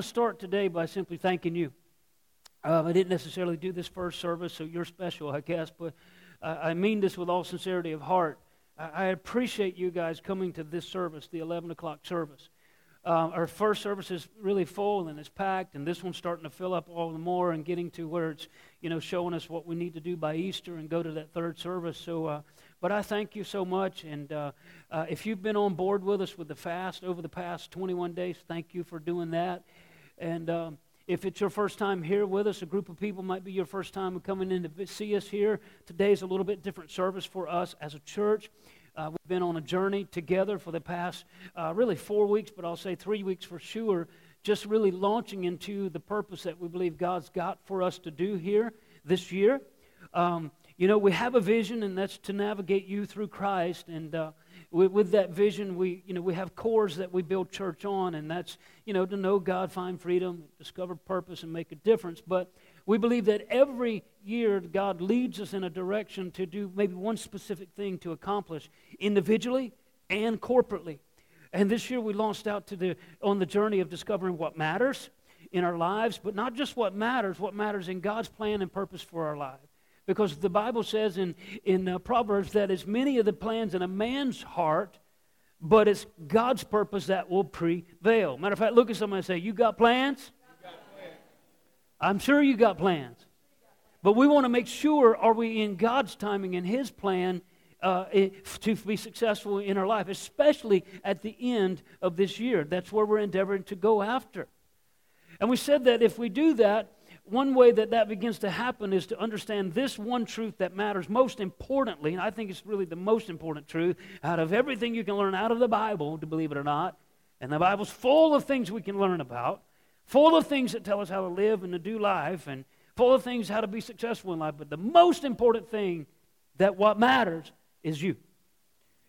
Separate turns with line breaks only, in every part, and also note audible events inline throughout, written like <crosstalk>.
to start today by simply thanking you. Uh, I didn't necessarily do this first service, so you're special, I guess, but I mean this with all sincerity of heart. I, I, appreciate you guys coming to this service, the 11 o'clock service. Uh, our first service is really full and it's packed, and this one's starting to fill up all the more and getting to where it's, you know, showing us what we need to do by Easter and go to that third service. So, uh, but I thank you so much, and uh, uh, if you've been on board with us with the fast over the past 21 days, thank you for doing that. And um, if it's your first time here with us, a group of people might be your first time coming in to see us here. Today's a little bit different service for us as a church. Uh, we've been on a journey together for the past uh, really four weeks, but I'll say three weeks for sure, just really launching into the purpose that we believe God's got for us to do here this year. Um, you know, we have a vision, and that's to navigate you through Christ. And uh, with, with, that vision, we, you know, we have cores that we build church on, and that's, you know, to know God, find freedom, discover purpose, and make a difference. But we believe that every year God leads us in a direction to do maybe one specific thing to accomplish individually and corporately. And this year we launched out to the, on the journey of discovering what matters in our lives, but not just what matters, what matters in God's plan and purpose for our lives. Because the Bible says in, in uh, Proverbs that as many of the plans in a man's heart, but it's God's purpose that will prevail. Matter of fact, look at somebody and say, You got plans? I'm sure you got plans. But we want to make sure are we in God's timing and His plan uh, to be successful in our life, especially at the end of this year. That's where we're endeavoring to go after. And we said that if we do that, one way that that begins to happen is to understand this one truth that matters most importantly, and I think it's really the most important truth out of everything you can learn out of the Bible, to believe it or not. And the Bible's full of things we can learn about, full of things that tell us how to live and to do life, and full of things how to be successful in life. But the most important thing that what matters is you.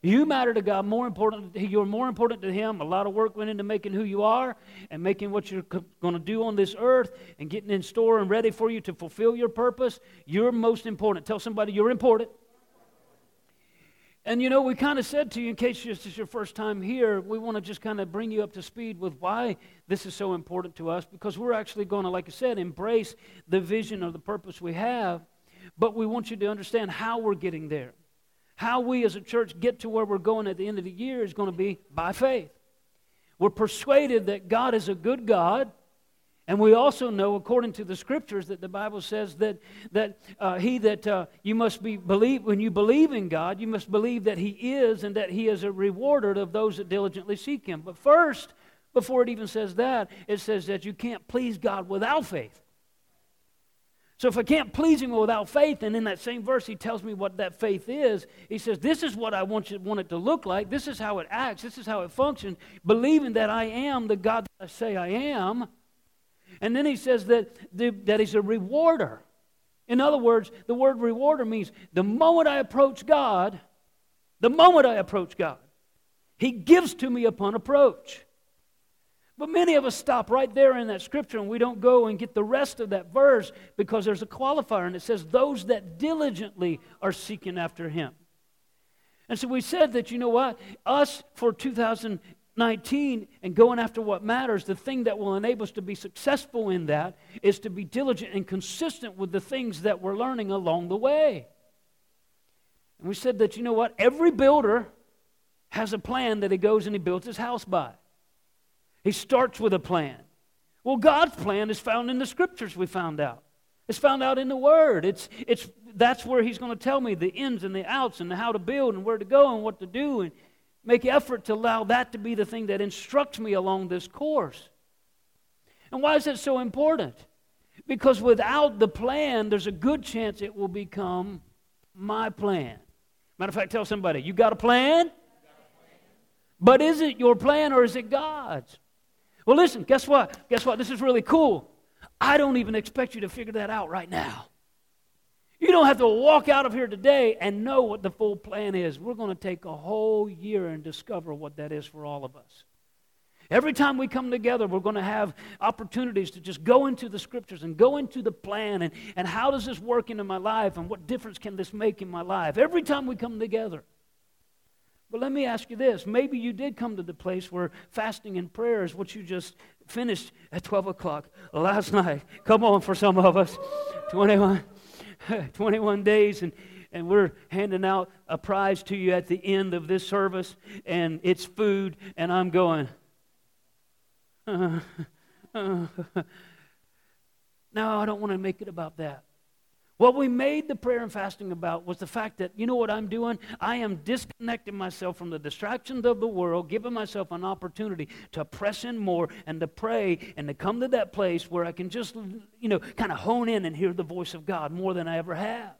You matter to God more important. You're more important to Him. A lot of work went into making who you are and making what you're going to do on this earth and getting in store and ready for you to fulfill your purpose. You're most important. Tell somebody you're important. And you know, we kind of said to you, in case this is your first time here, we want to just kind of bring you up to speed with why this is so important to us because we're actually going to, like I said, embrace the vision or the purpose we have, but we want you to understand how we're getting there. How we as a church get to where we're going at the end of the year is going to be by faith. We're persuaded that God is a good God. And we also know, according to the scriptures, that the Bible says that, that uh, he that uh, you must be believe when you believe in God, you must believe that He is and that He is a rewarder of those that diligently seek Him. But first, before it even says that, it says that you can't please God without faith. So if I can't please him without faith, and in that same verse he tells me what that faith is, he says, This is what I want, you, want it to look like. This is how it acts. This is how it functions. Believing that I am the God that I say I am. And then he says that, that he's a rewarder. In other words, the word rewarder means the moment I approach God, the moment I approach God, he gives to me upon approach. But many of us stop right there in that scripture and we don't go and get the rest of that verse because there's a qualifier and it says, Those that diligently are seeking after him. And so we said that, you know what? Us for 2019 and going after what matters, the thing that will enable us to be successful in that is to be diligent and consistent with the things that we're learning along the way. And we said that, you know what? Every builder has a plan that he goes and he builds his house by. He starts with a plan. Well, God's plan is found in the scriptures, we found out. It's found out in the Word. It's, it's, that's where He's going to tell me the ins and the outs and how to build and where to go and what to do and make effort to allow that to be the thing that instructs me along this course. And why is that so important? Because without the plan, there's a good chance it will become my plan. Matter of fact, tell somebody, you got a plan? But is it your plan or is it God's? Well, listen, guess what? Guess what? This is really cool. I don't even expect you to figure that out right now. You don't have to walk out of here today and know what the full plan is. We're going to take a whole year and discover what that is for all of us. Every time we come together, we're going to have opportunities to just go into the scriptures and go into the plan and, and how does this work into my life and what difference can this make in my life. Every time we come together. But let me ask you this. Maybe you did come to the place where fasting and prayer is what you just finished at 12 o'clock last night. Come on, for some of us. 21, <laughs> 21 days, and, and we're handing out a prize to you at the end of this service, and it's food, and I'm going, <laughs> uh, uh, <laughs> no, I don't want to make it about that. What we made the prayer and fasting about was the fact that, you know what I'm doing? I am disconnecting myself from the distractions of the world, giving myself an opportunity to press in more and to pray and to come to that place where I can just, you know, kind of hone in and hear the voice of God more than I ever have.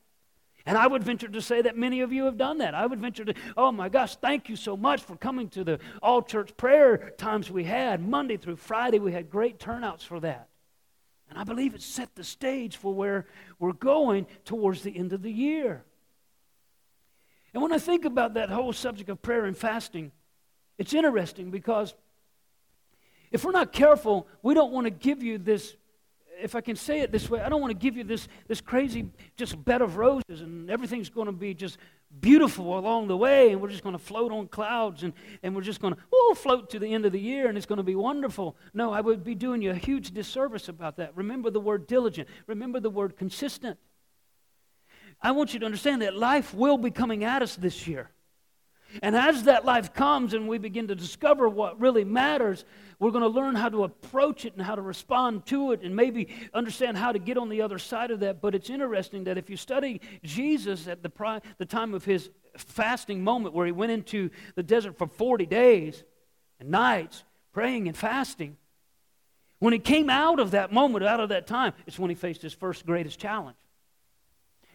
And I would venture to say that many of you have done that. I would venture to, oh my gosh, thank you so much for coming to the all church prayer times we had. Monday through Friday, we had great turnouts for that. And I believe it set the stage for where we're going towards the end of the year. And when I think about that whole subject of prayer and fasting, it's interesting because if we're not careful, we don't want to give you this if I can say it this way, I don't want to give you this, this crazy just bed of roses and everything's going to be just beautiful along the way and we're just going to float on clouds and, and we're just going to oh, float to the end of the year and it's going to be wonderful. No, I would be doing you a huge disservice about that. Remember the word diligent, remember the word consistent. I want you to understand that life will be coming at us this year. And as that life comes and we begin to discover what really matters, we're going to learn how to approach it and how to respond to it and maybe understand how to get on the other side of that. But it's interesting that if you study Jesus at the, pri- the time of his fasting moment where he went into the desert for 40 days and nights praying and fasting, when he came out of that moment, out of that time, it's when he faced his first greatest challenge.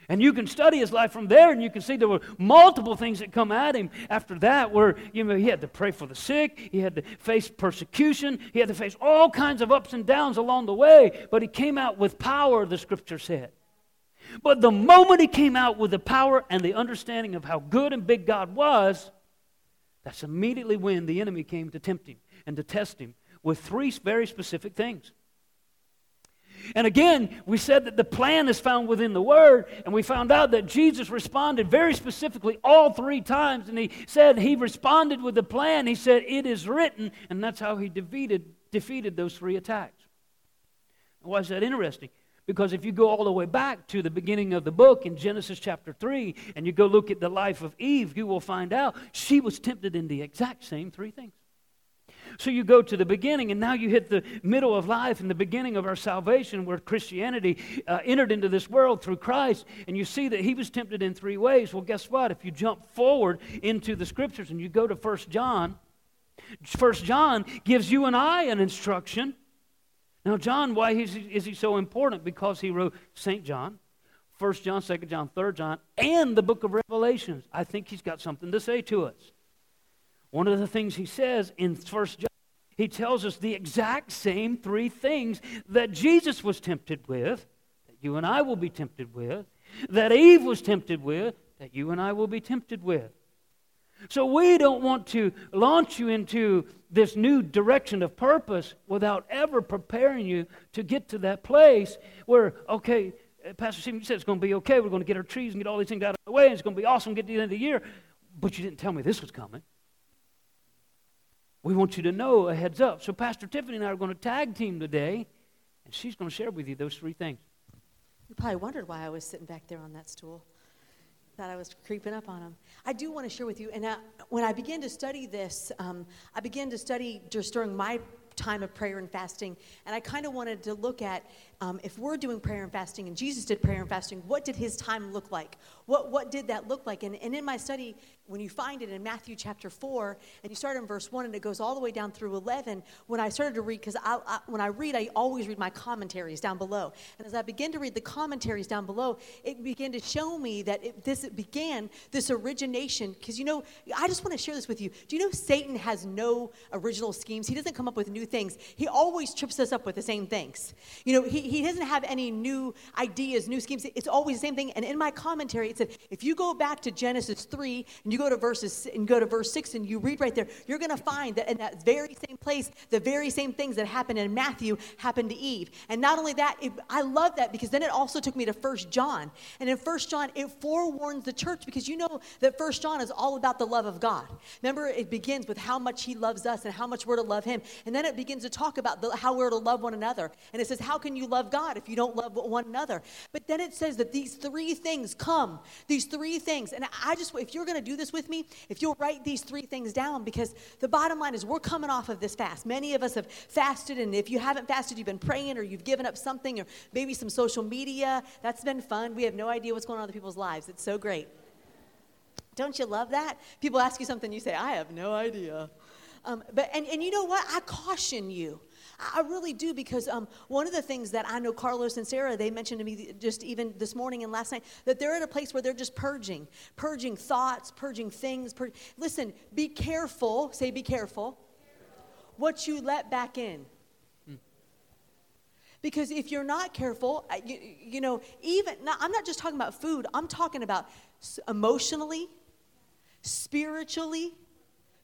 And you can study his life from there, and you can see there were multiple things that come at him after that, where you know he had to pray for the sick, he had to face persecution, he had to face all kinds of ups and downs along the way, but he came out with power, the scripture said. But the moment he came out with the power and the understanding of how good and big God was, that's immediately when the enemy came to tempt him and to test him with three very specific things. And again, we said that the plan is found within the Word, and we found out that Jesus responded very specifically all three times. And he said he responded with the plan. He said, It is written, and that's how he defeated, defeated those three attacks. Why is that interesting? Because if you go all the way back to the beginning of the book in Genesis chapter 3, and you go look at the life of Eve, you will find out she was tempted in the exact same three things. So you go to the beginning, and now you hit the middle of life and the beginning of our salvation, where Christianity uh, entered into this world through Christ, and you see that he was tempted in three ways. Well, guess what? If you jump forward into the scriptures and you go to First John, First John gives you and I an instruction. Now, John, why is he, is he so important? Because he wrote St. John, First John, Second John, Third John, and the book of Revelations. I think he's got something to say to us. One of the things he says in First John, he tells us the exact same three things that Jesus was tempted with, that you and I will be tempted with, that Eve was tempted with, that you and I will be tempted with. So we don't want to launch you into this new direction of purpose without ever preparing you to get to that place where, okay, Pastor Stephen, you said it's going to be okay. We're going to get our trees and get all these things out of the way, and it's going to be awesome get to the end of the year. But you didn't tell me this was coming. We want you to know a heads up. So, Pastor Tiffany and I are going to tag team today, and she's going to share with you those three things.
You probably wondered why I was sitting back there on that stool. Thought I was creeping up on him. I do want to share with you, and I, when I began to study this, um, I began to study just during my time of prayer and fasting, and I kind of wanted to look at um, if we're doing prayer and fasting and Jesus did prayer and fasting, what did his time look like? What, what did that look like? And, and in my study, when you find it in Matthew chapter 4, and you start in verse 1 and it goes all the way down through 11, when I started to read, because I, I, when I read, I always read my commentaries down below. And as I began to read the commentaries down below, it began to show me that it, this it began, this origination, because you know, I just want to share this with you. Do you know Satan has no original schemes? He doesn't come up with new things. He always trips us up with the same things. You know, he, he doesn't have any new ideas, new schemes. It's always the same thing. And in my commentary, it said, if you go back to Genesis 3 and you go to verses and go to verse 6 and you read right there, you're going to find that in that very same place, the very same things that happened in Matthew happened to Eve. And not only that, it, I love that because then it also took me to First John. And in First John, it forewarns the church because you know that First John is all about the love of God. Remember, it begins with how much he loves us and how much we're to love him. And then it begins to talk about the, how we're to love one another. And it says, how can you love God if you don't love one another? But then it says that these three things come, these three things. And I just, if you're going to do this with me, if you'll write these three things down, because the bottom line is we're coming off of this fast. Many of us have fasted, and if you haven't fasted, you've been praying or you've given up something or maybe some social media. That's been fun. We have no idea what's going on in other people's lives. It's so great. Don't you love that? People ask you something, you say, I have no idea. Um, but and, and you know what? I caution you. I really do because um, one of the things that I know Carlos and Sarah, they mentioned to me just even this morning and last night that they're at a place where they're just purging, purging thoughts, purging things. Pur- Listen, be careful, say, be careful, what you let back in. Because if you're not careful, you, you know, even, now, I'm not just talking about food, I'm talking about emotionally, spiritually,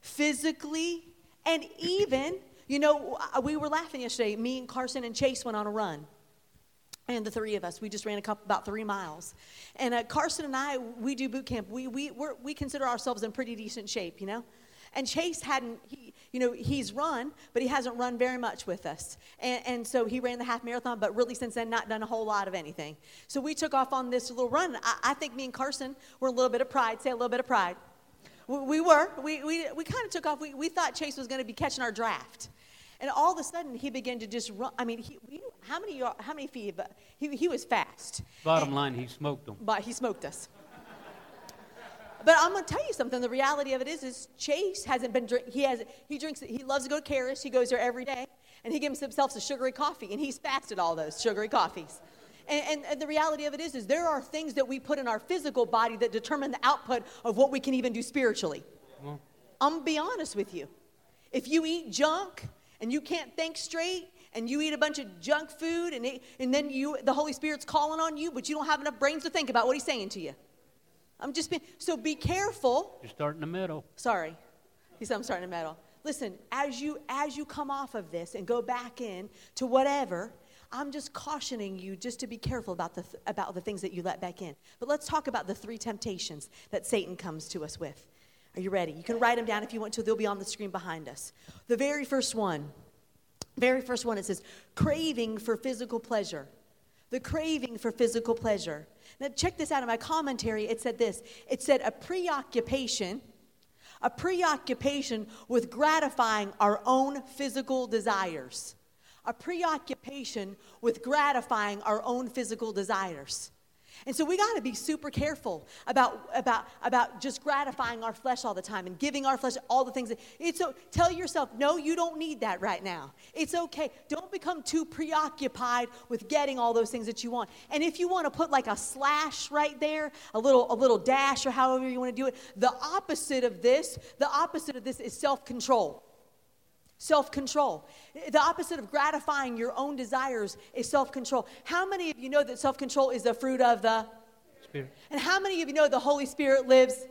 physically, and even, you know, we were laughing yesterday. Me and Carson and Chase went on a run. And the three of us, we just ran a couple, about three miles. And uh, Carson and I, we do boot camp. We, we, we consider ourselves in pretty decent shape, you know? And Chase hadn't, he, you know, he's run, but he hasn't run very much with us. And, and, so he ran the half marathon, but really since then, not done a whole lot of anything. So we took off on this little run. I, I think me and Carson were a little bit of pride, say a little bit of pride. We, we were. We, we, we kind of took off. We, we thought Chase was going to be catching our draft. And all of a sudden, he began to just run. I mean, he, how many how many feet? He, he was fast.
Bottom
and,
line, he smoked them.
But he smoked us. But I'm going to tell you something. The reality of it is, is Chase hasn't been drink. He has. He drinks. He loves to go to Karis. He goes there every day, and he gives himself a sugary coffee, and he's fasted all those sugary coffees. And, and, and, the reality of it is, is there are things that we put in our physical body that determine the output of what we can even do spiritually. Well, I'm gonna be honest with you. If you eat junk and you can't think straight, and you eat a bunch of junk food, and, it, and then you, the Holy Spirit's calling on you, but you don't have enough brains to think about what He's saying to you. I'm just being, so be careful.
You're starting the middle
Sorry. He said, I'm starting to meddle. Listen, as you as you come off of this and go back in to whatever, I'm just cautioning you just to be careful about the, th- about the things that you let back in. But let's talk about the three temptations that Satan comes to us with. Are you ready? You can write them down if you want to, they'll be on the screen behind us. The very first one, very first one, it says craving for physical pleasure. The craving for physical pleasure. Now, check this out in my commentary. It said this it said a preoccupation a preoccupation with gratifying our own physical desires a preoccupation with gratifying our own physical desires. And so we got to be super careful about, about, about just gratifying our flesh all the time and giving our flesh all the things. It's so, tell yourself, no, you don't need that right now. It's okay. Don't become too preoccupied with getting all those things that you want. And if you want to put like a slash right there, a little, a little dash or however you want to do it, the opposite of this, the opposite of this is self-control. Self control. The opposite of gratifying your own desires is self control. How many of you know that self control is the fruit of the Spirit? And how many of you know the Holy Spirit lives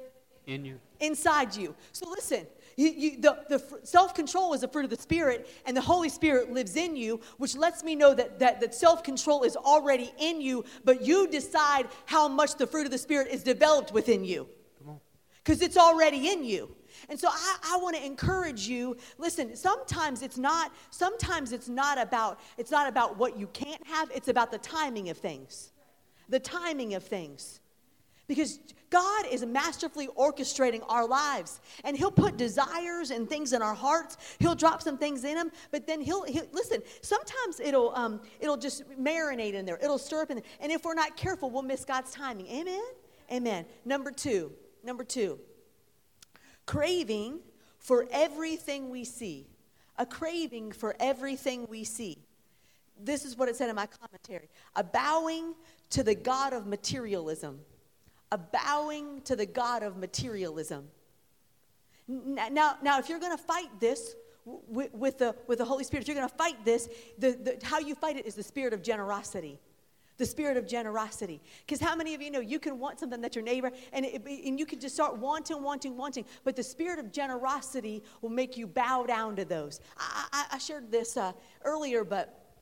in you?
Inside you. So listen, you, you, the, the self control is a fruit of the Spirit, and the Holy Spirit lives in you, which lets me know that, that, that self control is already in you, but you decide how much the fruit of the Spirit is developed within you. Because it's already in you. And so I, I want to encourage you. Listen, sometimes it's not, sometimes it's not about, it's not about what you can't have, it's about the timing of things. The timing of things. Because God is masterfully orchestrating our lives. And He'll put desires and things in our hearts. He'll drop some things in them, but then He'll, he'll listen, sometimes it'll, um, it'll just marinate in there. It'll stir up in there. And if we're not careful, we'll miss God's timing. Amen? Amen. Number two, number two, craving for everything we see. A craving for everything we see. This is what it said in my commentary a bowing to the God of materialism. A bowing to the God of materialism. Now, now if you're going to fight this, with, with, the, with the Holy Spirit, you're going to fight this. The, the, how you fight it is the spirit of generosity. The spirit of generosity. Because how many of you know you can want something that your neighbor, and, it, and you can just start wanting, wanting, wanting, but the spirit of generosity will make you bow down to those. I, I, I shared this uh, earlier, but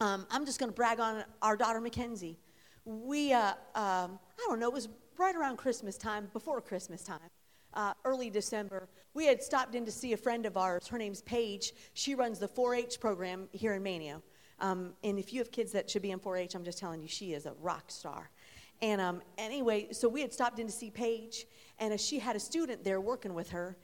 um, I'm just going to brag on our daughter Mackenzie. We, uh, um, I don't know, it was right around Christmas time, before Christmas time uh, early December, we had stopped in to see a friend of ours. Her name's Paige. She runs the 4 H program here in Manteo. Um, and if you have kids that should be in 4 H, I'm just telling you, she is a rock star. And um, anyway, so we had stopped in to see Paige, and uh, she had a student there working with her,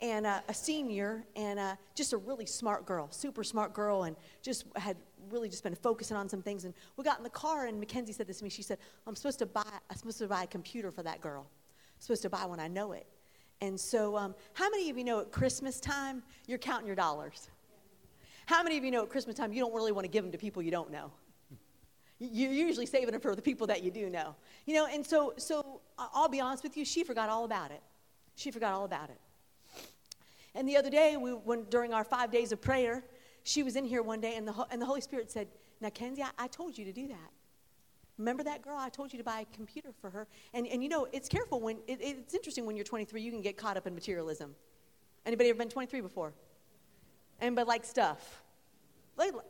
and uh, a senior, and uh, just a really smart girl, super smart girl, and just had really just been focusing on some things. And we got in the car, and Mackenzie said this to me. She said, "I'm supposed to buy, I'm supposed to buy a computer for that girl. I'm supposed to buy one. I know it." And so, um, how many of you know at Christmas time you're counting your dollars? How many of you know at Christmas time you don't really want to give them to people you don't know? You're usually saving them for the people that you do know. You know, and so, so I'll be honest with you, she forgot all about it. She forgot all about it. And the other day, we, when, during our five days of prayer, she was in here one day, and the, and the Holy Spirit said, Now, Kenzie, I, I told you to do that. Remember that girl? I told you to buy a computer for her. And, and you know, it's careful when, it, it's interesting when you're 23, you can get caught up in materialism. Anybody ever been 23 before? Anybody like stuff?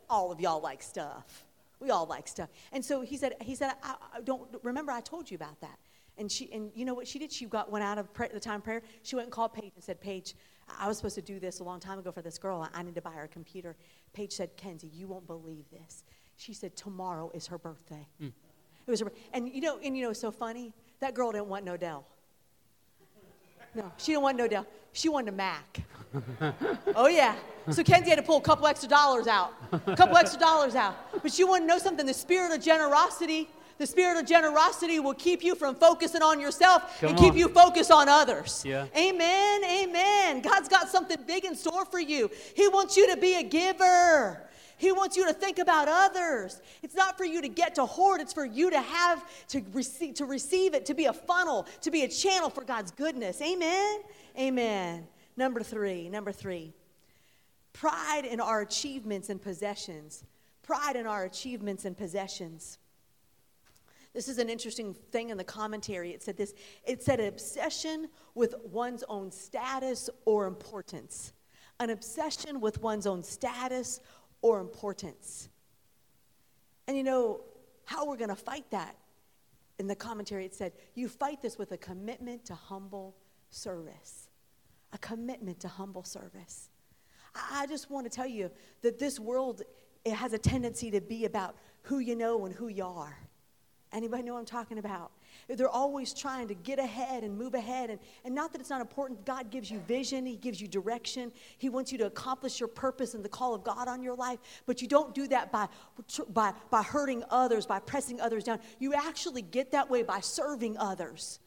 All of y'all like stuff. We all like stuff. And so he said, he said, I, I don't, remember I told you about that. And she, and you know what she did? She got, went out of the time prayer. She went and called Paige and said, Paige, I was supposed to do this a long time ago for this girl. I need to buy her a computer. Paige said, Kenzie, you won't believe this. She said, tomorrow is her birthday. Mm. It was, her, and you know, and you know, it's so funny. That girl didn't want no Dell. No, she didn't want no Dell. She wanted a Mac. <laughs> oh yeah. So Kenzie had to pull a couple extra dollars out, a couple extra dollars out. But she wanted to know something. The spirit of generosity, the spirit of generosity will keep you from focusing on yourself Come and keep you focused on others.
Yeah.
Amen. Amen. God's got something big in store for you. He wants you to be a giver. He wants you to think about others. It's not for you to get to hoard, it's for you to have to receive to receive it, to be a funnel, to be a channel for God's goodness. Amen. Amen. Number 3, number 3. Pride in our achievements and possessions. Pride in our achievements and possessions. This is an interesting thing in the commentary. It said this it said an obsession with one's own status or importance. An obsession with one's own status or importance. And you know how we're going to fight that? In the commentary, it said, You fight this with a commitment to humble service. A commitment to humble service. I just want to tell you that this world it has a tendency to be about who you know and who you are. Anybody know what I'm talking about? They're always trying to get ahead and move ahead. And, and not that it's not important. God gives you vision, He gives you direction. He wants you to accomplish your purpose and the call of God on your life. But you don't do that by, by, by hurting others, by pressing others down. You actually get that way by serving others.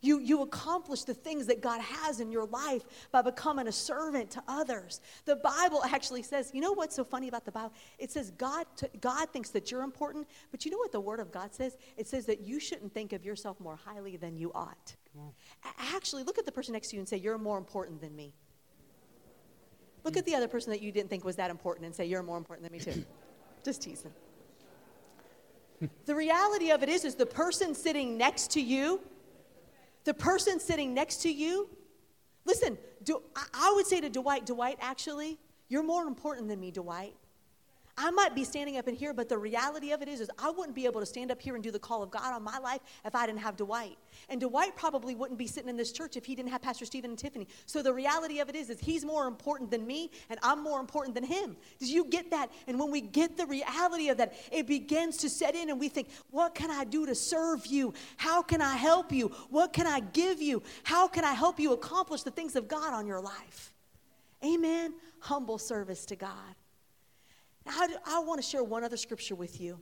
You, you accomplish the things that God has in your life by becoming a servant to others. The Bible actually says, you know what's so funny about the Bible? It says God, God thinks that you're important, but you know what the Word of God says? It says that you shouldn't think of yourself more highly than you ought. Actually, look at the person next to you and say, You're more important than me. Look at the other person that you didn't think was that important and say, You're more important than me, too. <coughs> Just teasing. the reality of it is, is the person sitting next to you the person sitting next to you, listen, do, I would say to Dwight, Dwight, actually, you're more important than me, Dwight. I might be standing up in here, but the reality of it is, is I wouldn't be able to stand up here and do the call of God on my life if I didn't have Dwight. And Dwight probably wouldn't be sitting in this church if he didn't have Pastor Stephen and Tiffany. So the reality of it is, is he's more important than me, and I'm more important than him. Did you get that? And when we get the reality of that, it begins to set in, and we think, what can I do to serve you? How can I help you? What can I give you? How can I help you accomplish the things of God on your life? Amen. Humble service to God. I, I want to share one other scripture with you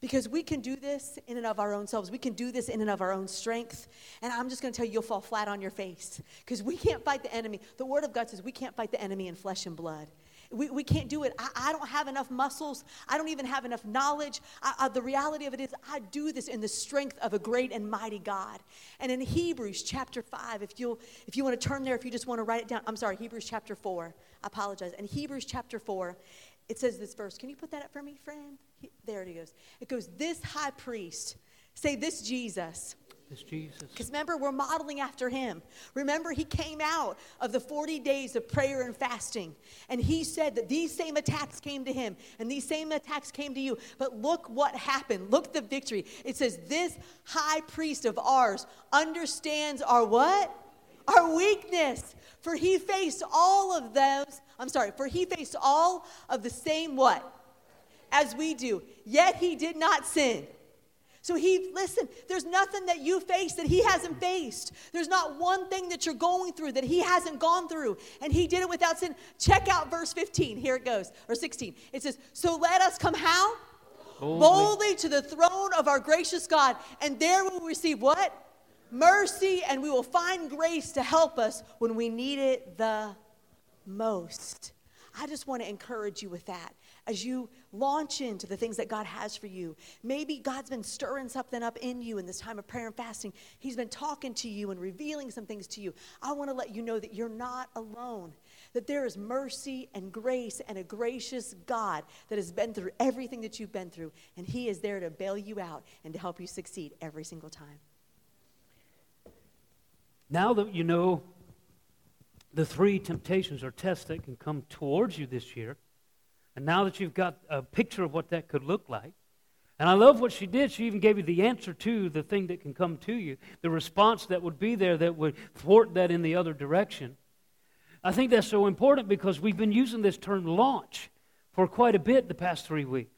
because we can do this in and of our own selves. We can do this in and of our own strength. And I'm just going to tell you, you'll fall flat on your face because we can't fight the enemy. The Word of God says we can't fight the enemy in flesh and blood. We, we can't do it. I, I don't have enough muscles. I don't even have enough knowledge. I, I, the reality of it is, I do this in the strength of a great and mighty God. And in Hebrews chapter 5, if, you if you want to turn there, if you just want to write it down, I'm sorry, Hebrews chapter 4. I apologize. In Hebrews chapter 4, it says this verse. Can you put that up for me, friend? He, there it goes. It goes, This high priest, say this Jesus
is Jesus.
Because remember, we're modeling after him. Remember, he came out of the 40 days of prayer and fasting, and he said that these same attacks came to him, and these same attacks came to you. But look what happened. Look the victory. It says, This high priest of ours understands our what? Our weakness. For he faced all of those, I'm sorry, for he faced all of the same what? As we do. Yet he did not sin. So he, listen, there's nothing that you face that he hasn't faced. There's not one thing that you're going through that he hasn't gone through. And he did it without sin. Check out verse 15. Here it goes, or 16. It says, So let us come how? Boldly. Boldly to the throne of our gracious God. And there we will receive what? Mercy, and we will find grace to help us when we need it the most. I just want to encourage you with that as you launch into the things that God has for you. Maybe God's been stirring something up in you in this time of prayer and fasting. He's been talking to you and revealing some things to you. I want to let you know that you're not alone, that there is mercy and grace and a gracious God that has been through everything that you've been through, and He is there to bail you out and to help you succeed every single time.
Now that you know the three temptations or tests that can come towards you this year, and now that you've got a picture of what that could look like, and I love what she did. She even gave you the answer to the thing that can come to you, the response that would be there that would thwart that in the other direction. I think that's so important because we've been using this term launch for quite a bit the past three weeks.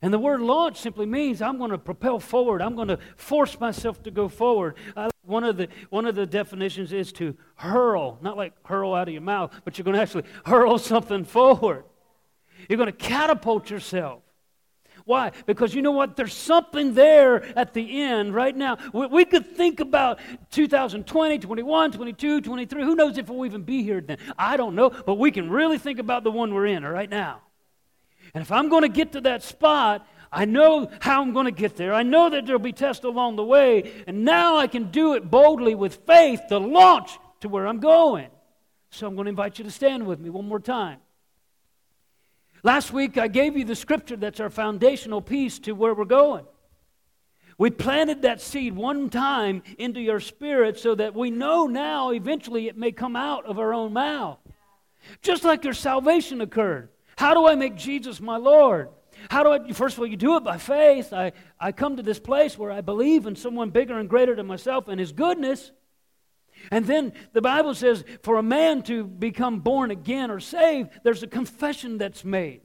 And the word launch simply means I'm going to propel forward. I'm going to force myself to go forward. I, one, of the, one of the definitions is to hurl, not like hurl out of your mouth, but you're going to actually hurl something forward. You're going to catapult yourself. Why? Because you know what? There's something there at the end right now. We, we, could think about 2020, 21, 22, 23. Who knows if we'll even be here then? I don't know. But we can really think about the one we're in right now. And if I'm going to get to that spot, I know how I'm going to get there. I know that there'll be tests along the way. And now I can do it boldly with faith to launch to where I'm going. So I'm going to invite you to stand with me one more time. Last week, I gave you the scripture that's our foundational piece to where we're going. We planted that seed one time into your spirit so that we know now eventually it may come out of our own mouth. Just like your salvation occurred. How do I make Jesus my Lord? How do I, first of all, you do it by faith. I, I come to this place where I believe in someone bigger and greater than myself and his goodness. And then the Bible says for a man to become born again or saved, there's a confession that's made.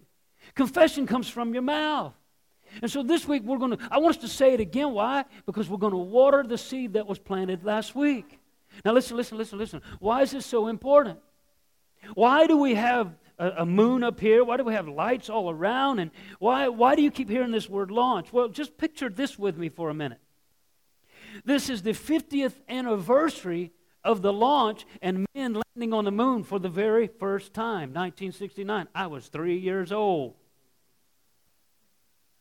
Confession comes from your mouth. And so this week we're going to, I want us to say it again. Why? Because we're going to water the seed that was planted last week. Now listen, listen, listen, listen. Why is this so important? Why do we have a, a, moon up here? Why do we have lights all around? And why, why do you keep hearing this word launch? Well, just picture this with me for a minute. This is the 50th anniversary of the launch and men landing on the moon for the very first time, 1969. I was three years old.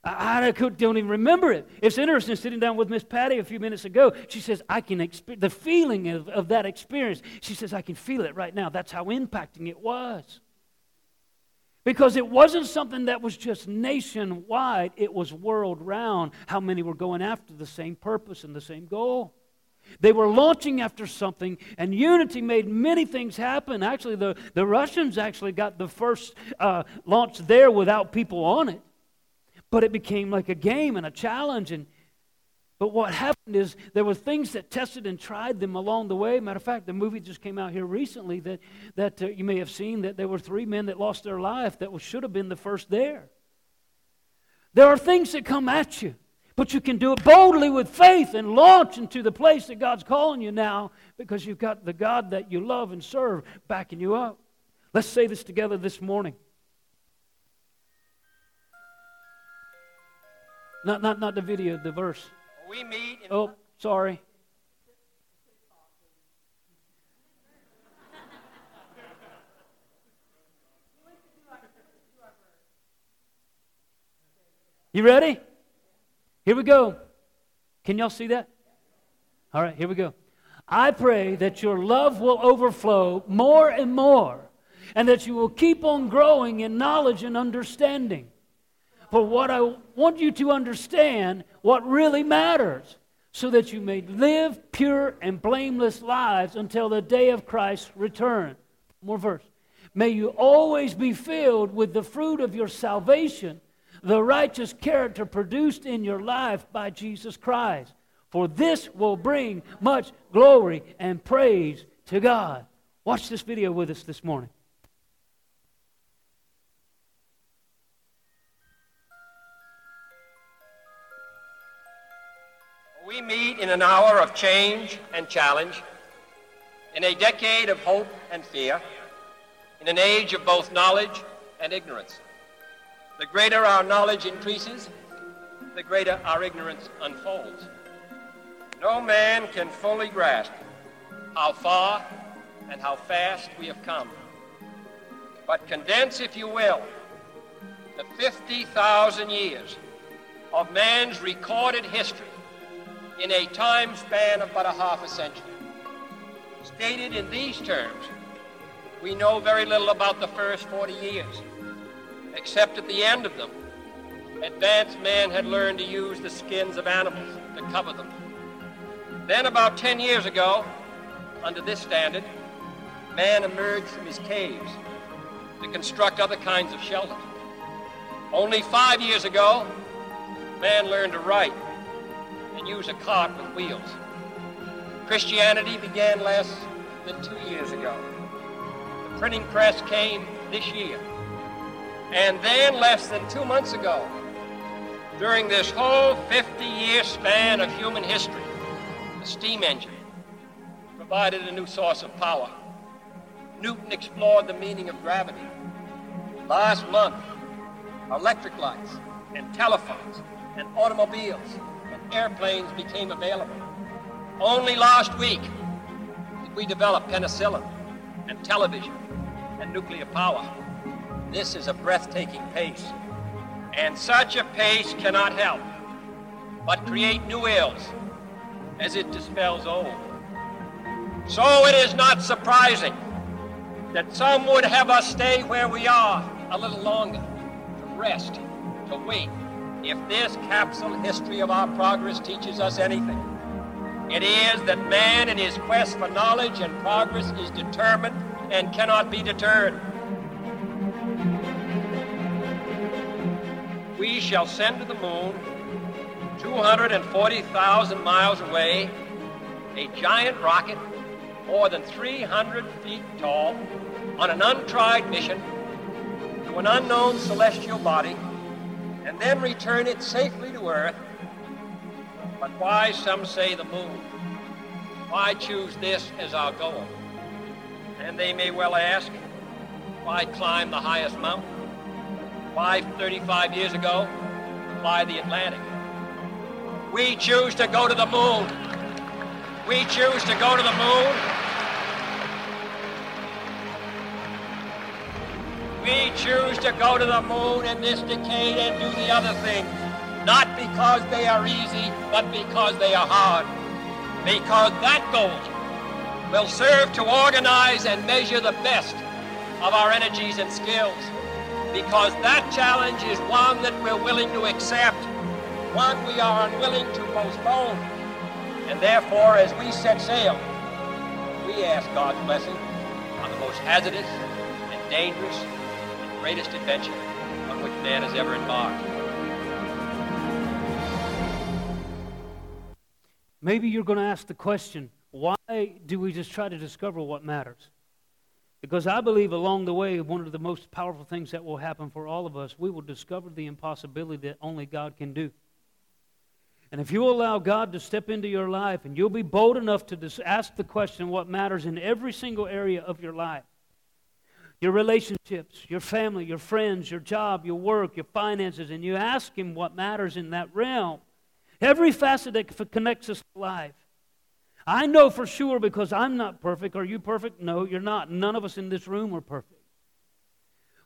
I, don't even remember it. It's interesting sitting down with Miss Patty a few minutes ago. She says, I can experience the feeling of, of that experience. She says, I can feel it right now. That's how impacting it was. Because it wasn't something that was just nationwide, it was world round. How many were going after the same purpose and the same goal? They were launching after something, and unity made many things happen. Actually, the, the Russians actually got the first uh, launch there without people on it. But it became like a game and a challenge. And, but what happened is there were things that tested and tried them along the way. Matter of fact, the movie just came out here recently that, that uh, you may have seen that there were three men that lost their life that should have been the first there. There are things that come at you. But you can do it boldly with faith and launch into the place that God's calling you now because you've got the God that you love and serve backing you up. Let's say this together this morning. Not, not, not the video, the verse.
We meet.
oh, sorry. You ready? Here we go. Can y'all see that? All right, here we go. I pray that your love will overflow more and more, and that you will keep on growing in knowledge and understanding for what I want you to understand, what really matters, so that you may live pure and blameless lives until the day of Christ's return. More verse. May you always be filled with the fruit of your salvation, the righteous character produced in your life by Jesus Christ for this will bring much glory and praise to God. Watch this video with us this morning.
We meet in an hour of change and challenge, in a decade of hope and fear, in an age of both knowledge and ignorance. The greater our knowledge increases, the greater our ignorance unfolds. No man can fully grasp how far and how fast we have come. But condense, if you will, the 50,000 years of man's recorded history in a time span of but a half a century. Stated in these terms, we know very little about the first 40 years, except at the end of them, advanced man had learned to use the skins of animals to cover them. Then, about 10 years ago, under this standard, man emerged from his caves to construct other kinds of shelter. Only five years ago, man learned to write and use a cart with wheels. Christianity began less than two years ago. The printing press came this year. And then, less than two months ago, during this whole 50 year span of human history, the steam engine provided a new source of power. Newton explored the meaning of gravity. Last month, electric lights and telephones and automobiles airplanes became available. Only last week did we develop penicillin and television and nuclear power. This is a breathtaking pace. And such a pace cannot help but create new ills as it dispels old. So it is not surprising that some would have us stay where we are a little longer, to rest, to wait. If this capsule history of our progress teaches us anything, it is that man in his quest for knowledge and progress is determined and cannot be deterred. We shall send to the moon 240,000 miles away, a giant rocket more than 300 feet tall on an untried mission to an unknown celestial body and then return it safely to Earth. But why, some say, the moon? Why choose this as our goal? And they may well ask, why climb the highest mountain? Why, 35 years ago, fly the Atlantic? We choose to go to the moon. We choose to go to the moon. We choose to go to the moon in this decade and do the other things. Not because they are easy, but because they are hard. Because that goal will serve to organize and measure the best of our energies and skills. Because that challenge is one that we're willing to accept one we are unwilling to postpone. And therefore, as we set sail, we ask God's blessing on the most hazardous and dangerous greatest adventure on which man has ever embarked.
Maybe you're going to ask the question why do we just try to discover what matters? Because I believe along the way, one of the most powerful things that will happen for all of us, we will discover the impossibility that only God can do. And if you allow God to step into your life and you'll be bold enough to ask the question what matters in every single area of your life your relationships, your family, your friends, your job, your work, your finances, and you ask Him what matters in that realm, every facet that connects us to life. I know for sure because I'm not perfect. Are you perfect? No, you're not. None of us in this room are perfect.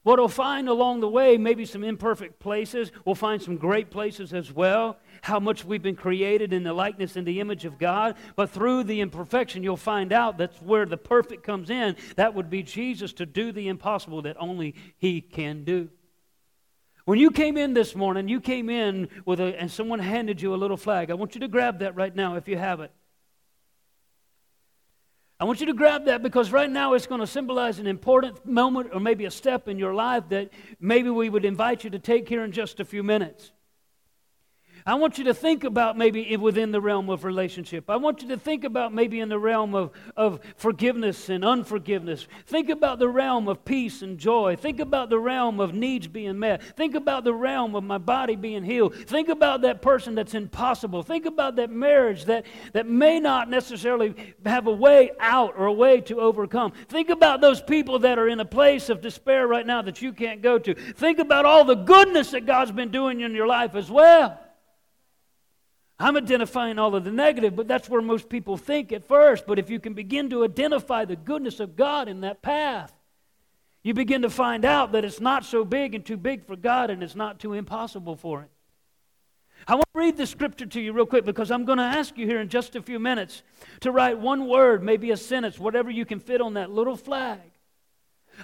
What we'll find along the way, maybe some imperfect places. We'll find some great places as well. How much we've been created in the likeness and the image of God. But through the imperfection, you'll find out that's where the perfect comes in. That would be Jesus to do the impossible that only He can do. When you came in this morning, you came in with a, and someone handed you a little flag. I want you to grab that right now if you have it. I want you to grab that because right now it's going to symbolize an important moment or maybe a step in your life that maybe we would invite you to take here in just a few minutes. I want you to think about maybe within the realm of relationship. I want you to think about maybe in the realm of, of forgiveness and unforgiveness. Think about the realm of peace and joy. Think about the realm of needs being met. Think about the realm of my body being healed. Think about that person that's impossible. Think about that marriage that, that may not necessarily have a way out or a way to overcome. Think about those people that are in a place of despair right now that you can't go to. Think about all the goodness that God's been doing in your life as well. I'm identifying all of the negative, but that's where most people think at first. But if you can begin to identify the goodness of God in that path, you begin to find out that it's not so big and too big for God and it's not too impossible for it. I want to read the scripture to you real quick because I'm going to ask you here in just a few minutes to write one word, maybe a sentence, whatever you can fit on that little flag.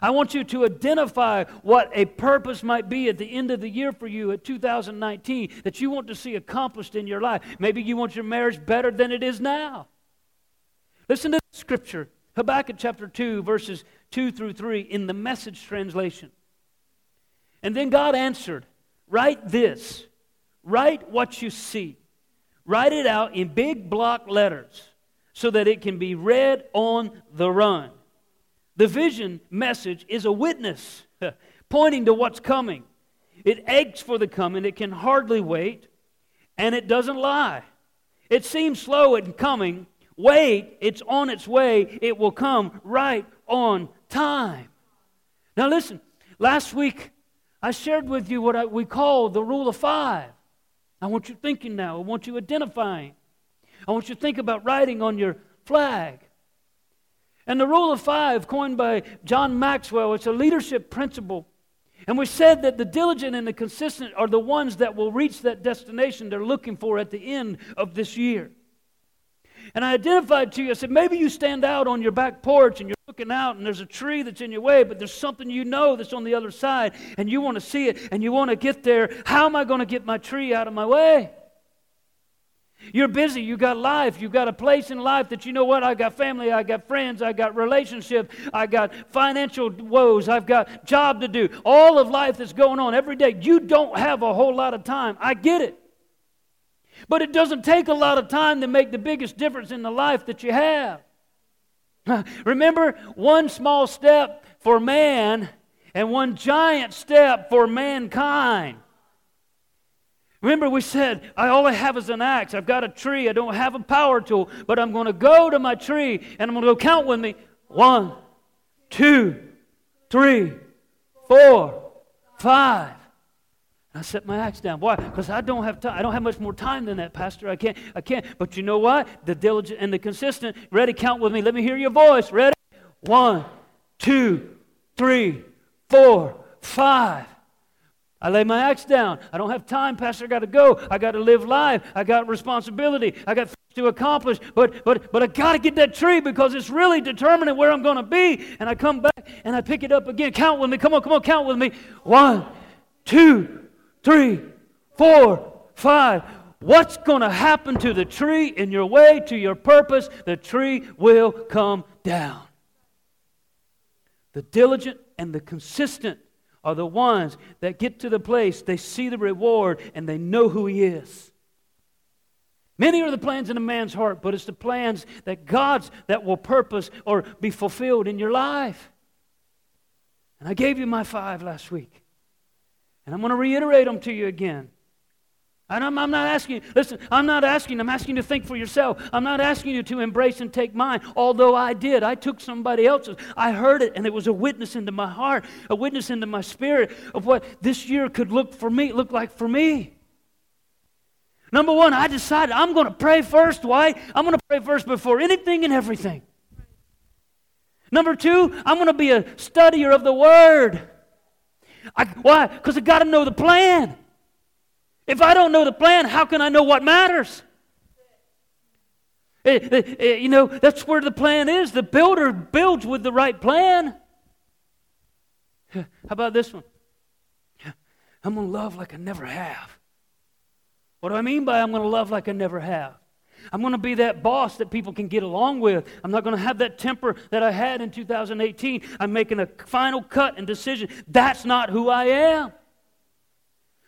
I want you to identify what a purpose might be at the end of the year for you at 2019 that you want to see accomplished in your life. Maybe you want your marriage better than it is now. Listen to the scripture Habakkuk chapter 2, verses 2 through 3 in the message translation. And then God answered, Write this, write what you see, write it out in big block letters so that it can be read on the run. The vision message is a witness pointing to what's coming. It aches for the coming, it can hardly wait, and it doesn't lie. It seems slow in coming. Wait, it's on its way. It will come right on time. Now, listen, last week I shared with you what I, we call the rule of five. I want you thinking now. I want you identifying. I want you to think about writing on your flag. And the rule of five, coined by John Maxwell, it's a leadership principle. And we said that the diligent and the consistent are the ones that will reach that destination they're looking for at the end of this year. And I identified to you, I said, maybe you stand out on your back porch and you're looking out and there's a tree that's in your way, but there's something you know that's on the other side and you want to see it and you want to get there. How am I going to get my tree out of my way? You're busy. You got life. You got a place in life that you know what? I got family. I got friends. I got relationships. I got financial woes. I've got job to do. All of life that's going on every day. You don't have a whole lot of time. I get it. But it doesn't take a lot of time to make the biggest difference in the life that you have. <laughs> Remember, one small step for man and one giant step for mankind. Remember, we said, I all I have is an axe. I've got a tree. I don't have a power tool, but I'm going to go to my tree and I'm going to go count with me. One, two, three, four, five. I set my axe down. Why? Because I don't have time. I don't have much more time than that, Pastor. I can't. I can't. But you know what? The diligent and the consistent. Ready? Count with me. Let me hear your voice. Ready? One, two, three, four, five. I lay my axe down. I don't have time, Pastor. I got to go. I got to live life. I got responsibility. I got to accomplish. But but but I got to get that tree because it's really determining where I'm going to be. And I come back and I pick it up again. Count with me. Come on, come on, count with me. One, two, three, four, five. What's going to happen to the tree in your way to your purpose? The tree will come down. The diligent and the consistent are the ones that get to the place, they see the reward, and they know who He is. Many are the plans in a man's heart, but it's the plans that God's that will purpose or be fulfilled in your life. And I gave you my five last week. And I'm going to reiterate them to you again. And I'm, I'm, not asking, listen, I'm not asking, I'm asking you to think for yourself. I'm not asking you to embrace and take mine, although I did. I took somebody else's. I heard it, and it was a witness into my heart, a witness into my spirit of what this year could look for me, look like for me. Number one, I decided I'm going to pray first. Why? I'm going to pray first before anything and everything. Number two, I'm going to be a studier of the Word. I, why? Because I got to know the plan. If I don't know the plan, how can I know what matters? It, it, eh, you know, that's where the plan is. The builder builds with the right plan. How about this one? I'm going to love like I never have. What do I mean by I'm going to love like I never have? I'm going to be that boss that people can get along with. I'm not going to have that temper that I had in 2018. I'm making a final cut and decision. That's not who I am.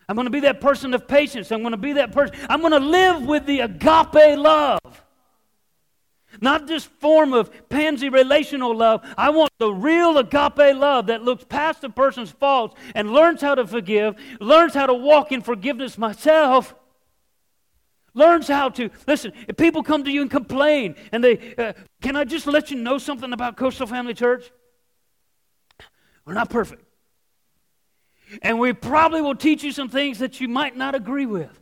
I'm going to be that person of patience. I'm going to be that person. I'm going to live with the agape love. Not this form of pansy relational love. I want the real agape love that looks past a person's faults and learns how to forgive, learns how to walk in forgiveness myself, learns how to listen. If people come to you and complain, and they, uh, can I just let you know something about Coastal Family Church? We're not perfect. And we probably will teach you some things that you might not agree with.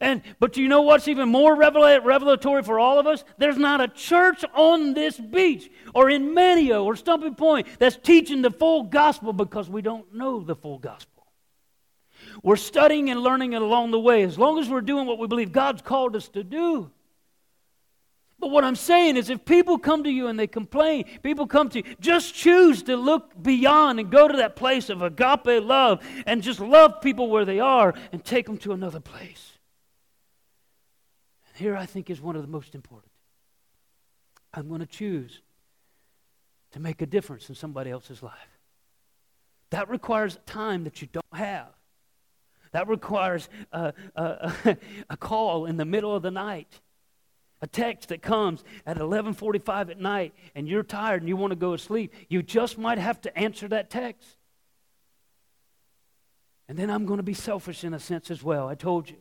And but you know what's even more revelatory for all of us? There's not a church on this beach or in Manteo or Stumpy Point that's teaching the full gospel because we don't know the full gospel. We're studying and learning it along the way as long as we're doing what we believe God's called us to do. But what I'm saying is, if people come to you and they complain, people come to you, just choose to look beyond and go to that place of agape love and just love people where they are and take them to another place. And here I think is one of the most important. I'm going to choose to make a difference in somebody else's life. That requires time that you don't have. That requires uh, uh, a, <laughs> a, a, call in the middle of the night a text that comes at 11:45 at night and you're tired and you want to go to sleep, you just might have to answer that text. And then I'm going to be selfish in a sense as well. I told you.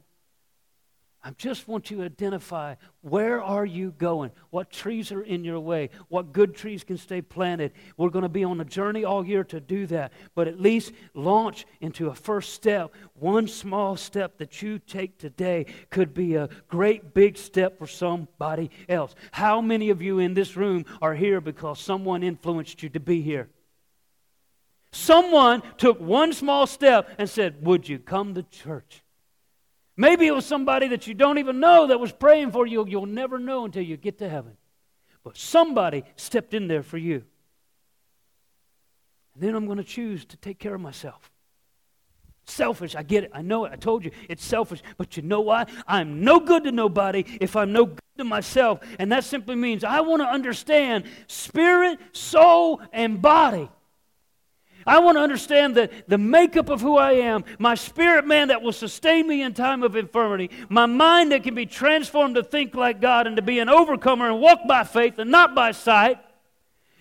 I just want you to identify where are you going? What trees are in your way? What good trees can stay planted? We're going to be on a journey all year to do that, but at least launch into a first step. One small step that you take today could be a great big step for somebody else. How many of you in this room are here because someone influenced you to be here? Someone took one small step and said, Would you come to church? Maybe it was somebody that you don't even know that was praying for you. You'll never know until you get to heaven. But somebody stepped in there for you. And then I'm going to choose to take care of myself. Selfish, I get it. I know it. I told you it's selfish. But you know why? I'm no good to nobody if I'm no good to myself. And that simply means I want to understand spirit, soul, and body. I want to understand that the makeup of who I am, my spirit man that will sustain me in time of infirmity, my mind that can be transformed to think like God and to be an overcomer and walk by faith and not by sight,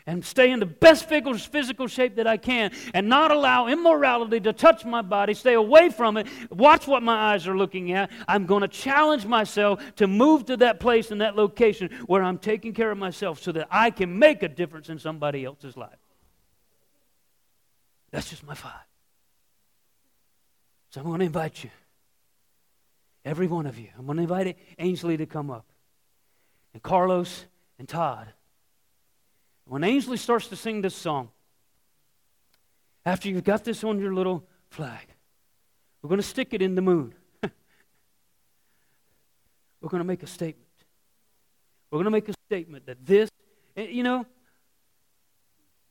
and stay in the best physical shape that I can and not allow immorality to touch my body, stay away from it, watch what my eyes are looking at. I'm going to challenge myself to move to that place and that location where I'm taking care of myself so that I can make a difference in somebody else's life. That's just my five. So I'm going to invite you, every one of you. I'm going to invite Ainsley to come up, and Carlos and Todd. When Ainsley starts to sing this song, after you've got this on your little flag, we're going to stick it in the moon. <laughs> we're going to make a statement. We're going to make a statement that this, eh, you know,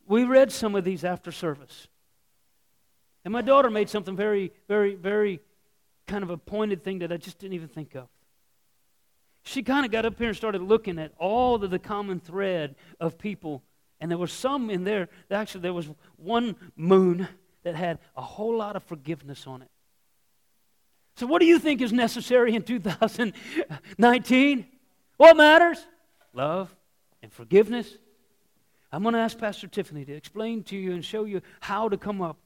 we read some of these after service. And my daughter made something very, very, very kind of a pointed thing that I just didn't even think of. She kind of got up here and started looking at all of the common thread of people. And there were some in there, actually, there was one moon that had a whole lot of forgiveness on it. So, what do you think is necessary in 2019? What matters? Love and forgiveness. I'm going to ask Pastor Tiffany to explain to you and show you how to come up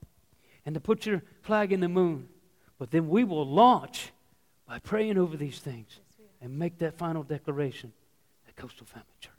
and to put your flag in the moon. But then we will launch by praying over these things and make that final declaration at Coastal Family Church.